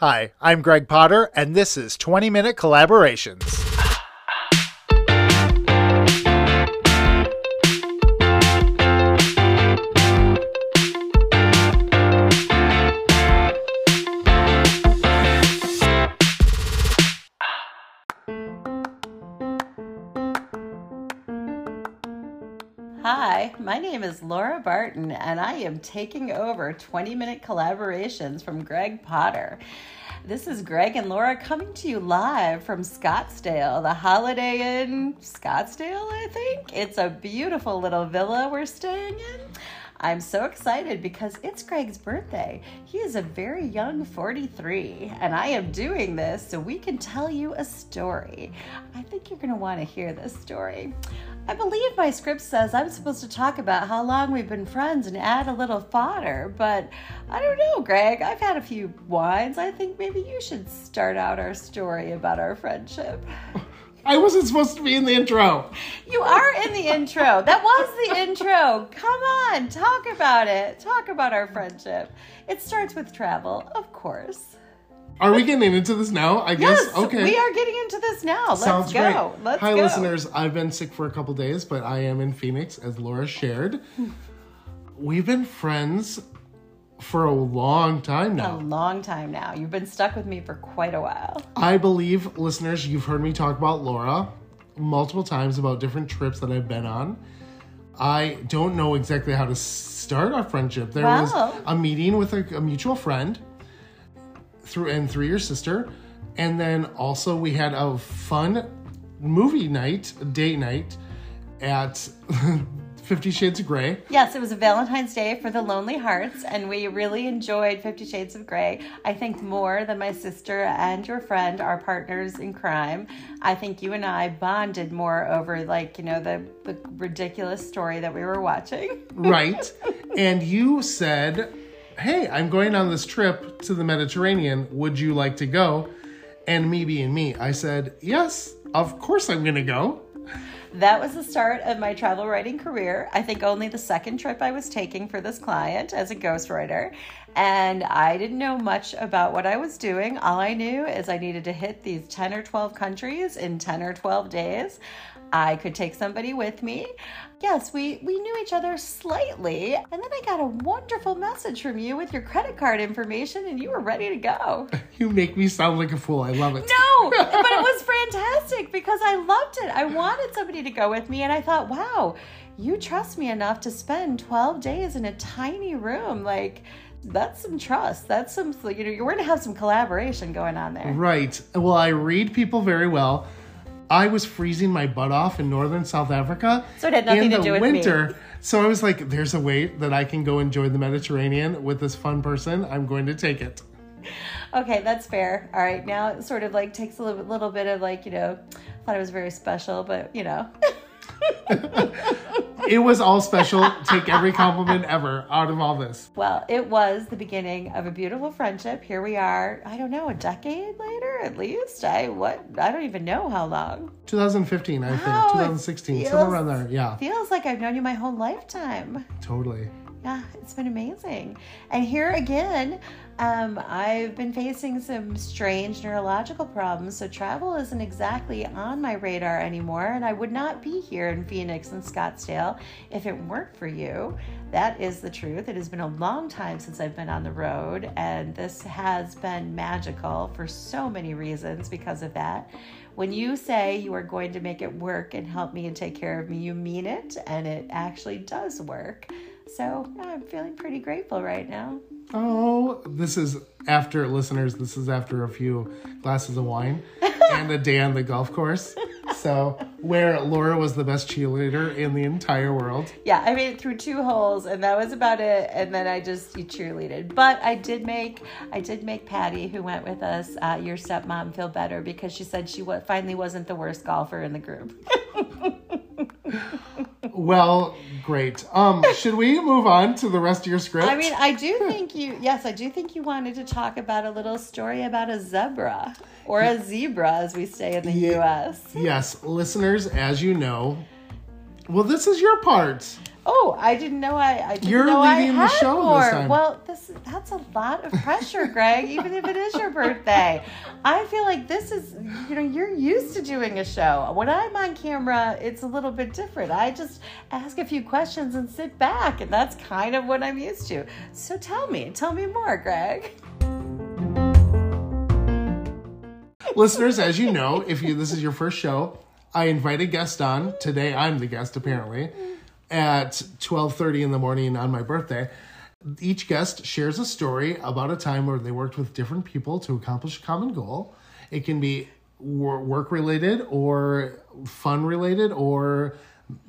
Hi, I'm Gregg Potter, and this is 20 Minute Collaborations. Is Laura Barton, and I am taking over 20 minute collaborations from Gregg Potter. This is Gregg and Laura coming to you live from Scottsdale, the Holiday Inn Scottsdale, I think. It's a beautiful little villa we're staying in. I'm so excited because it's Gregg's birthday. He is a very young 43, and I am doing this so we can tell you a story. I think you're going to want to hear this story. I believe my script says I'm supposed to talk about how long we've been friends and add a little fodder, but I don't know, Gregg. I've had a few wines. I think maybe you should start out our story about our friendship. I wasn't supposed to be in the intro. You are in the intro. That was the intro. Come on, talk about it. Talk about our friendship. It starts with travel, of course. Are we getting into this now? I guess. Yes, okay. we are getting into this now. Let's Sounds go. great. Let's Hi, go. listeners. I've been sick for a couple days, but I am in Phoenix, as Laura shared. We've been friends for a long time now. A long time now. You've been stuck with me for quite a while. I believe, listeners, you've heard me talk about Laura multiple times about different trips that I've been on. I don't know exactly how to start our friendship. There was a meeting with a, a mutual friend through and through your sister, and then also we had a fun movie night, date night at Fifty Shades of Grey. Yes, it was a Valentine's Day for the Lonely Hearts, and we really enjoyed Fifty Shades of Grey. I think more than my sister and your friend, our partners in crime. I think you and I bonded more over, like, you know, the, the ridiculous story that we were watching. right? and you said, Hey, I'm going on this trip to the Mediterranean. Would you like to go? And me being me, I said, Yes, of course I'm going to go. That was the start of my travel writing career. I think only the second trip I was taking for this client as a ghostwriter. And I didn't know much about what I was doing. All I knew is I needed to hit these 10 or 12 countries in 10 or 12 days. I could take somebody with me. Yes, we, we knew each other slightly. And then I got a wonderful message from you with your credit card information, and you were ready to go. You make me sound like a fool. I love it. No, but it was fantastic because I loved it. I wanted somebody to go with me, and I thought, wow, you trust me enough to spend 12 days in a tiny room. Like, that's some trust. That's some, you know, you're going to have some collaboration going on there. Right. Well, I read people very well. I was freezing my butt off in northern South Africa. So it had nothing in to the do with me. winter. So I was like, there's a way that I can go enjoy the Mediterranean with this fun person. I'm going to take it. Okay, that's fair. All right, now it sort of like takes a little, little bit of like, you know, thought it was very special, but you know. It was all special. take every compliment ever out of all this. Well, it was the beginning of a beautiful friendship. Here we are, I don't know, a decade later at least. I what I don't even know how long. 2015, I Wow, think. 2016, feels- somewhere around there. Yeah, Feels like I've known you my whole lifetime. totally. Yeah, it's been amazing. And here again, um, I've been facing some strange neurological problems, so travel isn't exactly on my radar anymore. And I would not be here in Phoenix and Scottsdale if it weren't for you. That is the truth. It has been a long time since I've been on the road, and this has been magical for so many reasons because of that. When you say you are going to make it work and help me and take care of me, you mean it, and it actually does work. So yeah, I'm feeling pretty grateful right now. Oh, this is after listeners. This is after a few glasses of wine and a day on the golf course. So, where Laura was the best cheerleader in the entire world. Yeah, I made it through two holes, and that was about it. And then I just cheerleaded. But I did make I did make Patty, who went with us, uh, your stepmom, feel better because she said she finally wasn't the worst golfer in the group. Well, great. Um, should we move on to the rest of your script? I mean, I do think you, yes, I do think you wanted to talk about a little story about a zebra or a zebra, as we say in the Yeah. U.S. yes, listeners, as you know, well, this is your part. Oh, I didn't know I. I didn't You're know I leading the had show this more. time. Well, this that's a lot of pressure, Gregg. even if it is your birthday, I feel like this is. You know, you're used to doing a show. When I'm on camera, it's a little bit different. I just ask a few questions and sit back, and that's kind of what I'm used to. So tell me, tell me more, Gregg. Listeners, as you know, if you this is your first show, I invite a guest on. Today I'm the guest apparently at 12:30 in the morning on my birthday. Each guest shares a story about a time where they worked with different people to accomplish a common goal. It can be work related or fun related or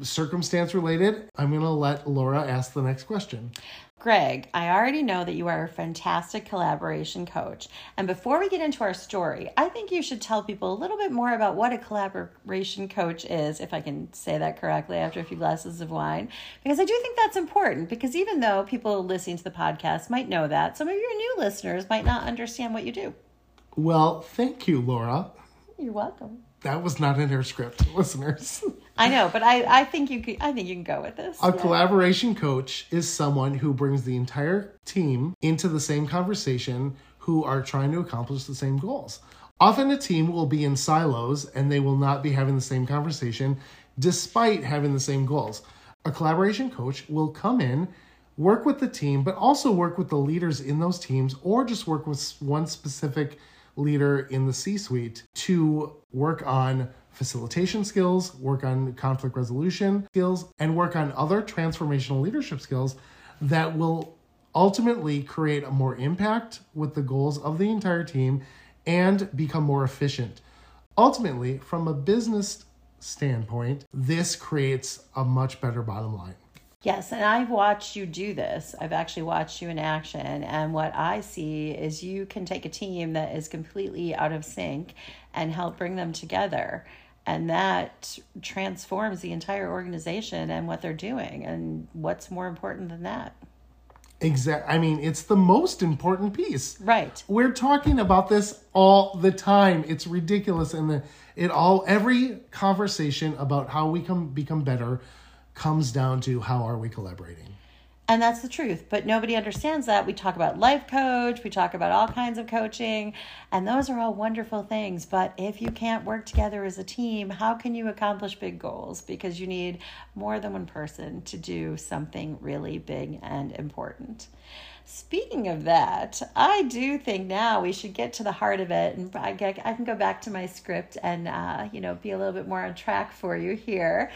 circumstance related. I'm going to let Laura ask the next question. Gregg, I already know that you are a fantastic collaboration coach. And before we get into our story, I think you should tell people a little bit more about what a collaboration coach is, if I can say that correctly after a few glasses of wine. Because I do think that's important, because even though people listening to the podcast might know that, some of your new listeners might not understand what you do. Well, thank you, Laura. You're welcome. That was not in her script, listeners. I know, but I, I think you could, I think you can go with this. A collaboration coach is someone who brings the entire team into the same conversation who are trying to accomplish the same goals. Often a team will be in silos and they will not be having the same conversation despite having the same goals. A collaboration coach will come in, work with the team, but also work with the leaders in those teams or just work with one specific leader in the C suite to work on facilitation skills, work on conflict resolution skills, and work on other transformational leadership skills that will ultimately create a more impact with the goals of the entire team and become more efficient. Ultimately, from a business standpoint, this creates a much better bottom line. Yes, and I've watched you do this. I've actually watched you in action. And what I see is you can take a team that is completely out of sync and help bring them together. And that transforms the entire organization and what they're doing. And what's more important than that? Exactly. I mean, it's the most important piece. Right. We're talking about this all the time. It's ridiculous. And the, it all, every conversation about how we can become better comes down to how are we collaborating. And that's the truth. But nobody understands that. We talk about life coach, we talk about all kinds of coaching, and those are all wonderful things. But if you can't work together as a team, how can you accomplish big goals? Because you need more than one person to do something really big and important. Speaking of that, I do think now we should get to the heart of it, and I, get, I can go back to my script and uh, you know be a little bit more on track for you here.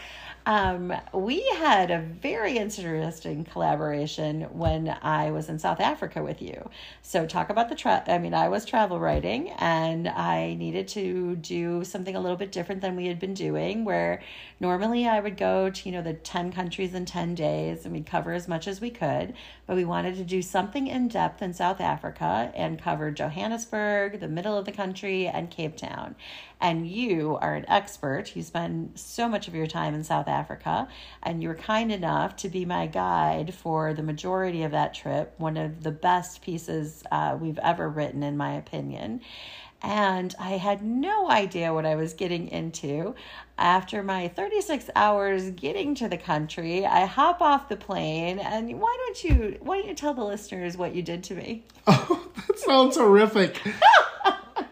Um, we had a very interesting collaboration when I was in South Africa with you. So talk about the tra- I mean, I was travel writing, and I needed to do something a little bit different than we had been doing. Where normally I would go to you know the ten countries in ten days, and we'd cover as much as we could, but we wanted to do something something in depth in South Africa and covered Johannesburg, the middle of the country, and Cape Town. And you are an expert. You spend so much of your time in South Africa, and you were kind enough to be my guide for the majority of that trip. One of the best pieces uh, we've ever written, in my opinion and I had no idea what I was getting into. After my 36 hours getting to the country, I hop off the plane and why don't you why don't you tell the listeners what you did to me? Oh, that sounds horrific.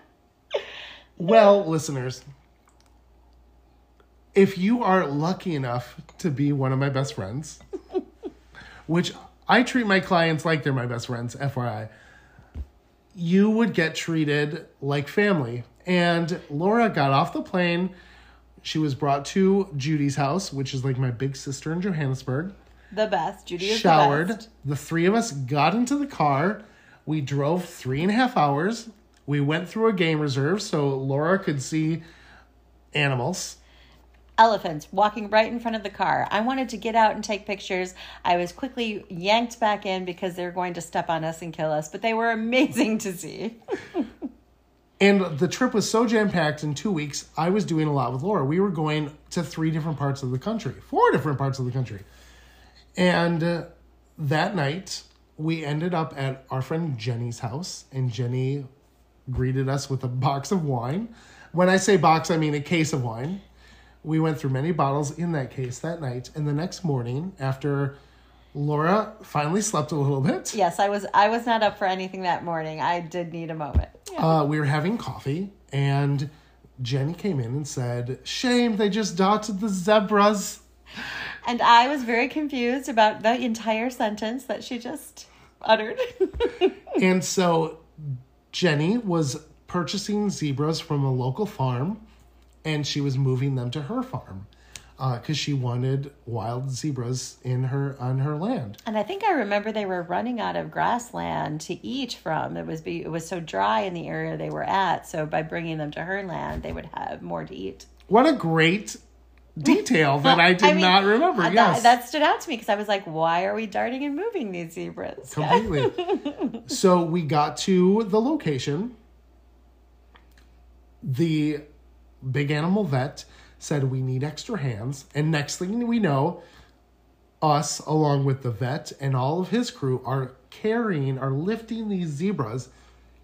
well, listeners, if you are lucky enough to be one of my best friends, which I treat my clients like they're my best friends, FYI you would get treated like family. And Laura got off the plane. She was brought to Judy's house, which is like my big sister in Johannesburg. The best. Judy is showered. the best. The three of us got into the car. We drove three and a half hours. We went through a game reserve so Laura could see animals elephants walking right in front of the car. I wanted to get out and take pictures. I was quickly yanked back in because they were going to step on us and kill us, but they were amazing to see. and the trip was so jam packed in two weeks, I was doing a lot with Laura. We were going to three different parts of the country, four different parts of the country. And uh, that night, we ended up at our friend Jenny's house, and Jenny greeted us with a box of wine. When I say box, I mean a case of wine We went through many bottles in that case that night. And the next morning, after Laura finally slept a little bit, Yes, I was I was not up for anything that morning. I did need a moment. uh, we were having coffee, and Jenny came in and said, Shame, they just dotted the zebras. And I was very confused about the entire sentence that she just uttered. And so Jenny was purchasing zebras from a local farm and she was moving them to her farm because she wanted wild zebras in her on her land. and I think I remember they were running out of grassland to eat from. It was be, it was so dry in the area they were at, so by bringing them to her land, they would have more to eat. What a great detail that I did I mean, not remember. uh, that- yes. That, stood out to me because I was like, why are we darting and moving these zebras? completely. so we got to the location. The big animal vet said we need extra hands, and next thing we know, us along with the vet and all of his crew are carrying, are lifting these zebras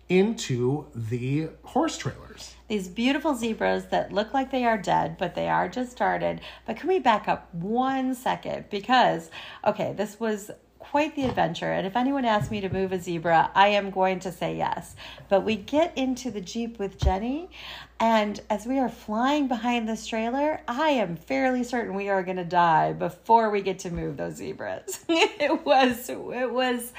into the horse trailers. These beautiful zebras that look like they are dead, but they are just started. But can we back up one second? Because, okay, this was quite the adventure. And if anyone asks me to move a zebra, I am going to say yes. But we get into the Jeep with Jenny, and as we are flying behind this trailer, I am fairly certain we are going to die before we get to move those zebras. it was, it was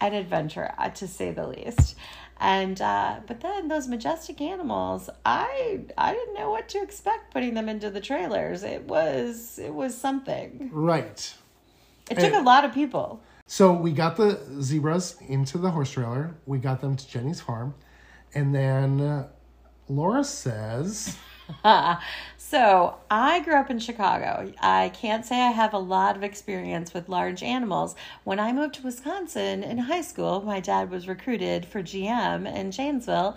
an adventure, uh, to say the least. And uh, but then those majestic animals, I I didn't know what to expect putting them into the trailers. It was it was something. Right. It took a lot of people. So we got the zebras into the horse trailer. We got them to Jenny's farm. And then uh, Laura says, So I grew up in Chicago. I can't say I have a lot of experience with large animals. When I moved to Wisconsin in high school, my dad was recruited for GM in Janesville.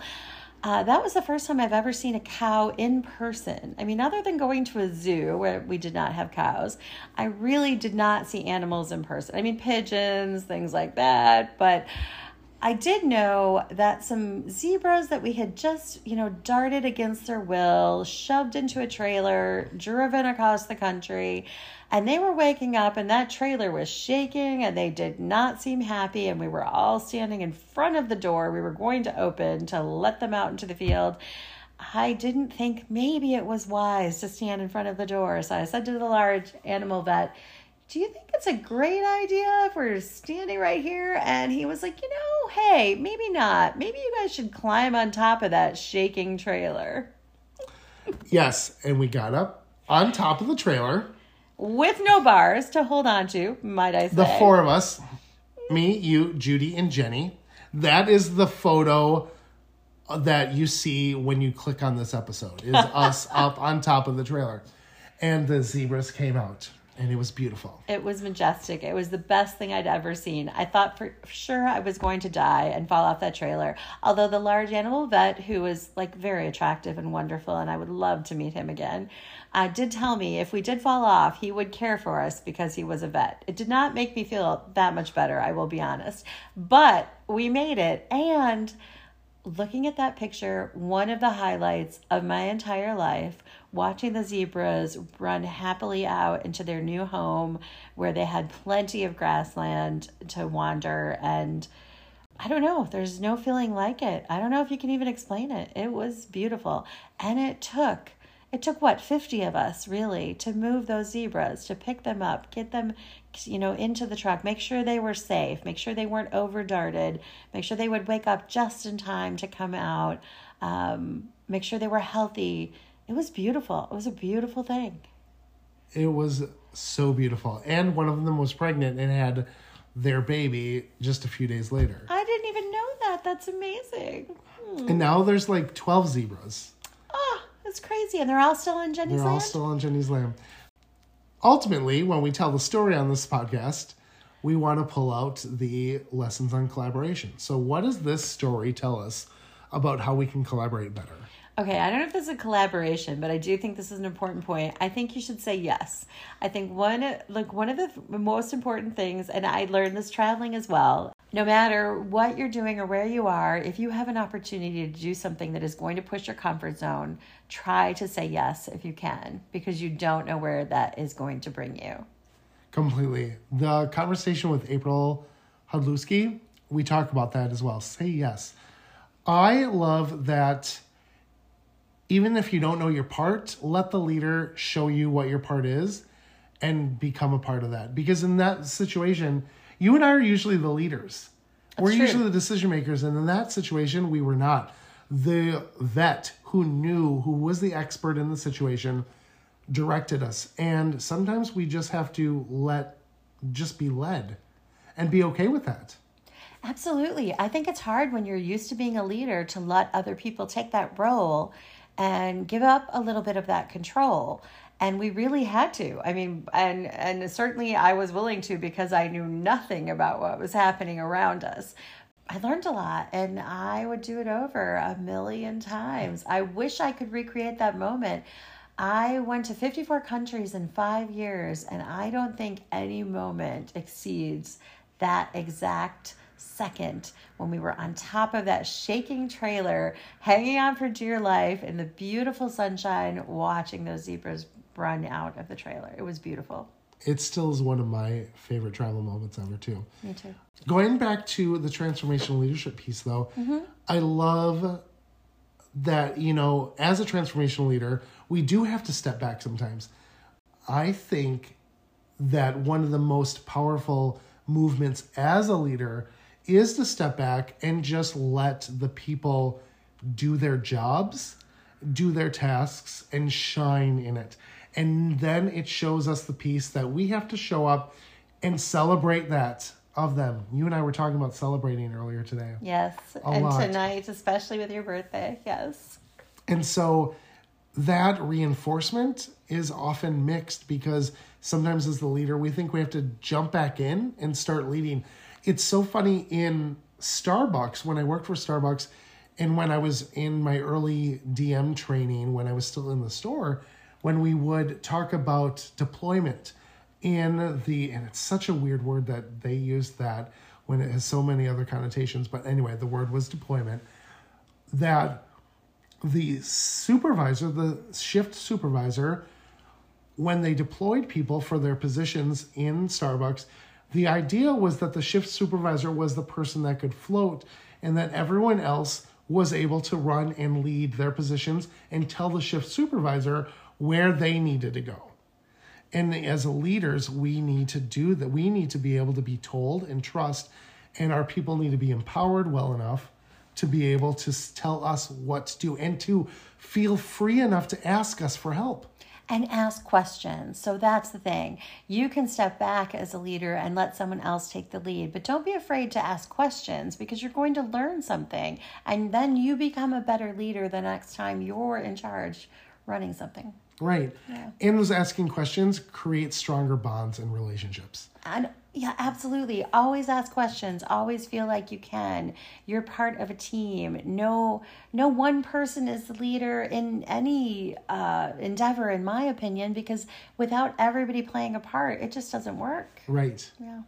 Uh, that was the first time I've ever seen a cow in person. I mean, other than going to a zoo where we did not have cows, I really did not see animals in person. I mean, pigeons, things like that, but I did know that some zebras that we had just, you know, darted against their will, shoved into a trailer, driven across the country, and they were waking up and that trailer was shaking and they did not seem happy and we were all standing in front of the door we were going to open to let them out into the field. I didn't think maybe it was wise to stand in front of the door. So I said to the large animal vet, do you think it's a great idea if we're standing right here? And he was like, you know, hey, maybe not. Maybe you guys should climb on top of that shaking trailer Yes. And we got up on top of the trailer. With no bars to hold on to, might I say. The four of us me, you, Judy, and Jenny. That is the photo that you see when you click on this episode is us up on top of the trailer. And the zebras came out and it was beautiful. It was majestic. It was the best thing I'd ever seen. I thought for sure I was going to die and fall off that trailer. Although the large animal vet, who was like very attractive and wonderful, and I would love to meet him again, uh, did tell me if we did fall off, he would care for us because he was a vet. It did not make me feel that much better, I will be honest. But we made it. And looking at that picture, one of the highlights of my entire life, watching the zebras run happily out into their new home where they had plenty of grassland to wander. And I don't know, there's no feeling like it. I don't know if you can even explain it. It was beautiful. And it took. It took what 50 of us really to move those zebras, to pick them up, get them you know into the truck, make sure they were safe, make sure they weren't over darted, make sure they would wake up just in time to come out, um, make sure they were healthy. It was beautiful. It was a beautiful thing. It was so beautiful. And one of them was pregnant and had their baby just a few days later. I didn't even know that. That's amazing. Hmm. And now there's like 12 zebras. Oh, that's crazy. And they're all still in Jenny's They're all still on Jenny's lamb. Ultimately, when we tell the story on this podcast, we want to pull out the lessons on collaboration. So, what does this story tell us about how we can collaborate better? Okay, I don't know if this is a collaboration, but I do think this is an important point. I think you should say yes. I think one like one of the most important things, and I learned this traveling as well. no matter what you're doing or where you are, if you have an opportunity to do something that is going to push your comfort zone, try to say yes if you can, because you don't know where that is going to bring you. Completely. The conversation with April Hudlowski, we talk about that as well. Say yes. I love that even if you don't know your part, let the leader show you what your part is and become a part of that. Because in that situation, you and I are usually the leaders. we're true. usually the decision makers. And in that situation, we were not. The vet who knew, who was the expert in the situation, directed us. And sometimes we just have to let, just be led and be okay with that. Absolutely. I think it's hard when you're used to being a leader to let other people take that role and give up a little bit of that control. And we really had to. I mean, and and certainly I was willing to because I knew nothing about what was happening around us. I learned a lot and I would do it over a million times. I wish I could recreate that moment. I went to 54 countries in five years, and I don't think any moment exceeds that exact second when we were on top of that shaking trailer, hanging on for dear life in the beautiful sunshine, watching those zebras run out of the trailer. It was beautiful. It still is one of my favorite travel moments ever, too. Me too. Going back to the transformational leadership piece, though, mm-hmm. I love that, you know, as a transformational leader, we do have to step back sometimes. I think that one of the most powerful movements as a leader is to step back and just let the people do their jobs, do their tasks, and shine in it. And then it shows us the piece that we have to show up and celebrate that of them. You and I were talking about celebrating earlier today. Yes. and lot. tonight, especially with your birthday. Yes. And so that reinforcement is often mixed because sometimes as the leader, we think we have to jump back in and start leading. It's so funny in Starbucks, when I worked for Starbucks and when I was in my early DM training, when I was still in the store, when we would talk about deployment in the, and it's such a weird word that they use that when it has so many other connotations. But anyway, the word was deployment. That the supervisor, the shift supervisor, when they deployed people for their positions in Starbucks, the idea was that the shift supervisor was the person that could float and that everyone else was able to run and lead their positions and tell the shift supervisor where they needed to go. And as leaders, we need to do that. We need to be able to be told and trust, and our people need to be empowered well enough to be able to tell us what to do and to feel free enough to ask us for help. And ask questions. So that's the thing. You can step back as a leader and let someone else take the lead, but don't be afraid to ask questions because you're going to learn something. And then you become a better leader the next time you're in charge running something. Right. And those asking questions create stronger bonds and relationships. And yeah, absolutely. Always ask questions. Always feel like you can. You're part of a team. No, no one person is the leader in any uh, endeavor, in my opinion, because without everybody playing a part, it just doesn't work. Right. Yeah.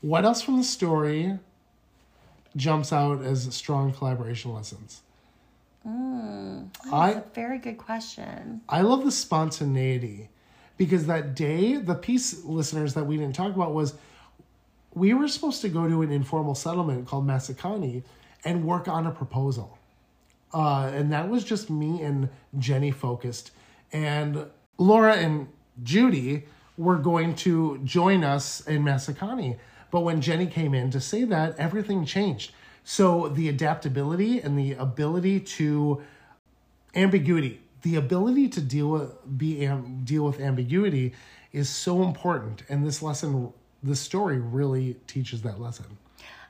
What else from the story jumps out as strong collaboration lessons? That's I a very good question. I love the spontaneity because that day, the piece listeners that we didn't talk about was we were supposed to go to an informal settlement called Massacani and work on a proposal. Uh, and that was just me and Jenny focused. And Laura and Judy were going to join us in Massacani. But when Jenny came in to say that, everything changed. So the adaptability and the ability to ambiguity the ability to deal with be am, deal with ambiguity is so important and this lesson this story really teaches that lesson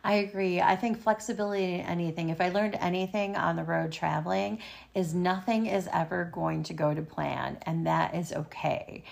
I agree. I think flexibility in anything, if I learned anything on the road traveling, is nothing is ever going to go to plan, and that is okay.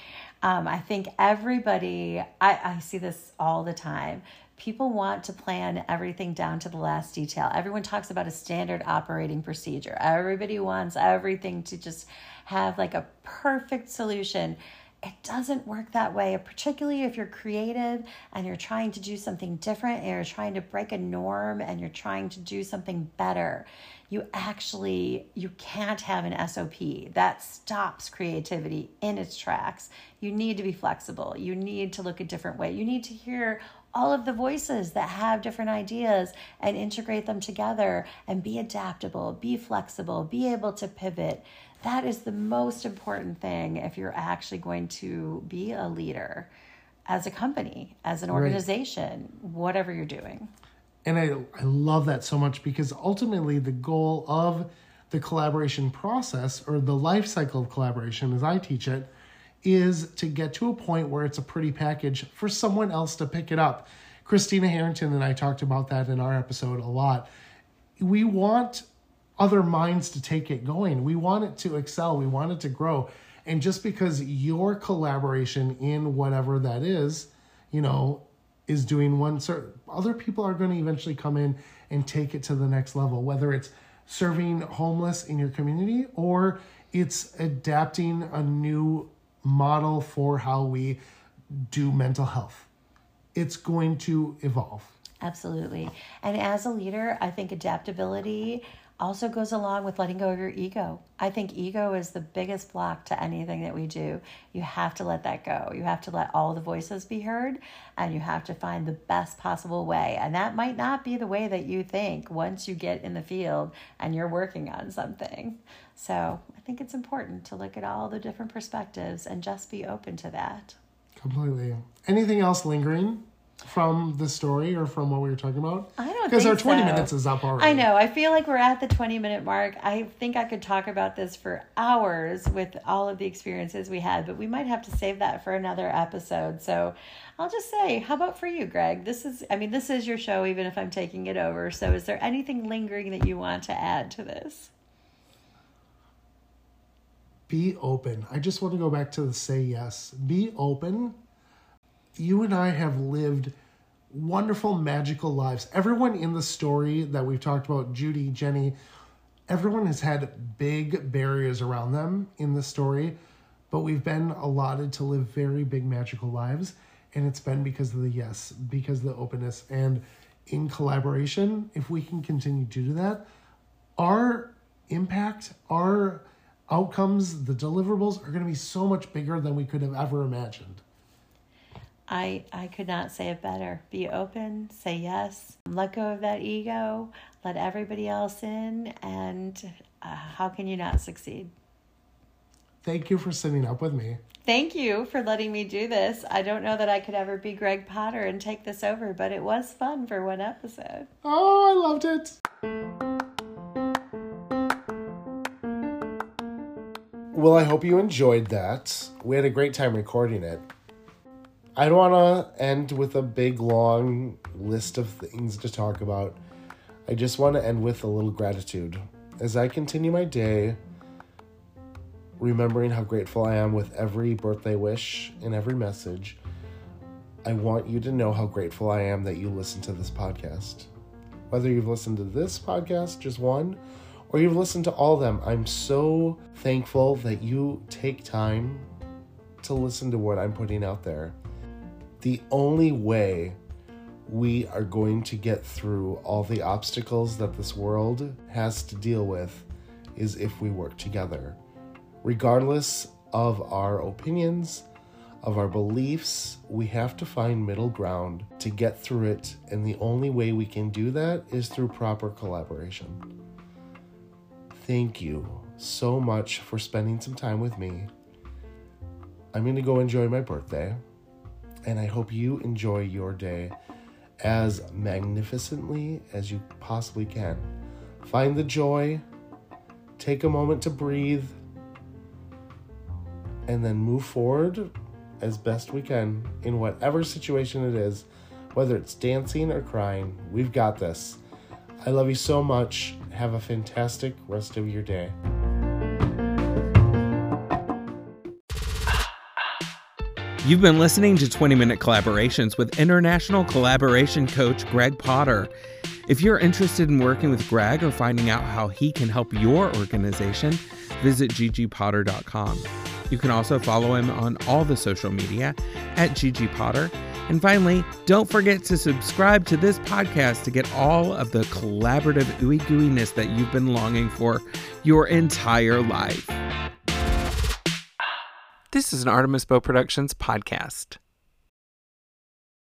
Um, I think everybody, I, I see this all the time. People want to plan everything down to the last detail. Everyone talks about a standard operating procedure. Everybody wants everything to just have like a perfect solution. It doesn't work that way, particularly if you're creative and you're trying to do something different and you're trying to break a norm and you're trying to do something better. You actually you can't have an SOP. That stops creativity in its tracks. You need to be flexible. You need to look a different way. You need to hear all of the voices that have different ideas and integrate them together and be adaptable, be flexible, be able to pivot. That is the most important thing if you're actually going to be a leader as a company, as an organization, right. whatever you're doing. And I, I love that so much because ultimately the goal of the collaboration process or the life cycle of collaboration, as I teach it, is to get to a point where it's a pretty package for someone else to pick it up. Christina Harrington and I talked about that in our episode a lot. We want other minds to take it going. We want it to excel. We want it to grow. And just because your collaboration in whatever that is, you know, is doing one certain, other people are going to eventually come in and take it to the next level, whether it's serving homeless in your community or it's adapting a new model for how we do mental health. It's going to evolve. Absolutely. And as a leader, I think adaptability also goes along with letting go of your ego. I think ego is the biggest block to anything that we do. You have to let that go. You have to let all the voices be heard and you have to find the best possible way. And that might not be the way that you think once you get in the field and you're working on something. So I think it's important to look at all the different perspectives and just be open to that. Completely. Anything else lingering? From the story or from what we were talking about? I don't because our twenty so. minutes is up already. I know. I feel like we're at the twenty minute mark. I think I could talk about this for hours with all of the experiences we had, but we might have to save that for another episode. So I'll just say, how about for you, Gregg? This is, I mean, this is your show, even if I'm taking it over. So is there anything lingering that you want to add to this? Be open. I just want to go back to the say yes. Be open you and I have lived wonderful, magical lives. Everyone in the story that we've talked about, Judy, Jenny, everyone has had big barriers around them in the story, but we've been allotted to live very big, magical lives. And it's been because of the yes, because the openness. And in collaboration, if we can continue to do that, our impact, our outcomes, the deliverables are going to be so much bigger than we could have ever imagined. I, I could not say it better. Be open, say yes, let go of that ego, let everybody else in, and uh, how can you not succeed? Thank you for sitting up with me. Thank you for letting me do this. I don't know that I could ever be Gregg Potter and take this over, but it was fun for one episode. Oh, I loved it. Well, I hope you enjoyed that. We had a great time recording it. I don't want to end with a big long list of things to talk about. I just want to end with a little gratitude. As I continue my day, remembering how grateful I am with every birthday wish and every message, I want you to know how grateful I am that you listen to this podcast. Whether you've listened to this podcast, just one, or you've listened to all of them, I'm so thankful that you take time to listen to what I'm putting out there the only way we are going to get through all the obstacles that this world has to deal with is if we work together. Regardless of our opinions, of our beliefs, we have to find middle ground to get through it, and the only way we can do that is through proper collaboration. Thank you so much for spending some time with me. I'm going to go enjoy my birthday and I hope you enjoy your day as magnificently as you possibly can. Find the joy, take a moment to breathe, and then move forward as best we can in whatever situation it is, whether it's dancing or crying. We've got this. I love you so much. Have a fantastic rest of your day. You've been listening to 20 Minute Collaborations with international collaboration coach Gregg Potter. If you're interested in working with Gregg or finding out how he can help your organization, visit ggpotter.com. You can also follow him on all the social media at Gigi Potter. And finally, don't forget to subscribe to this podcast to get all of the collaborative ooey gooiness that you've been longing for your entire life. This is an Artemis Bow Productions podcast.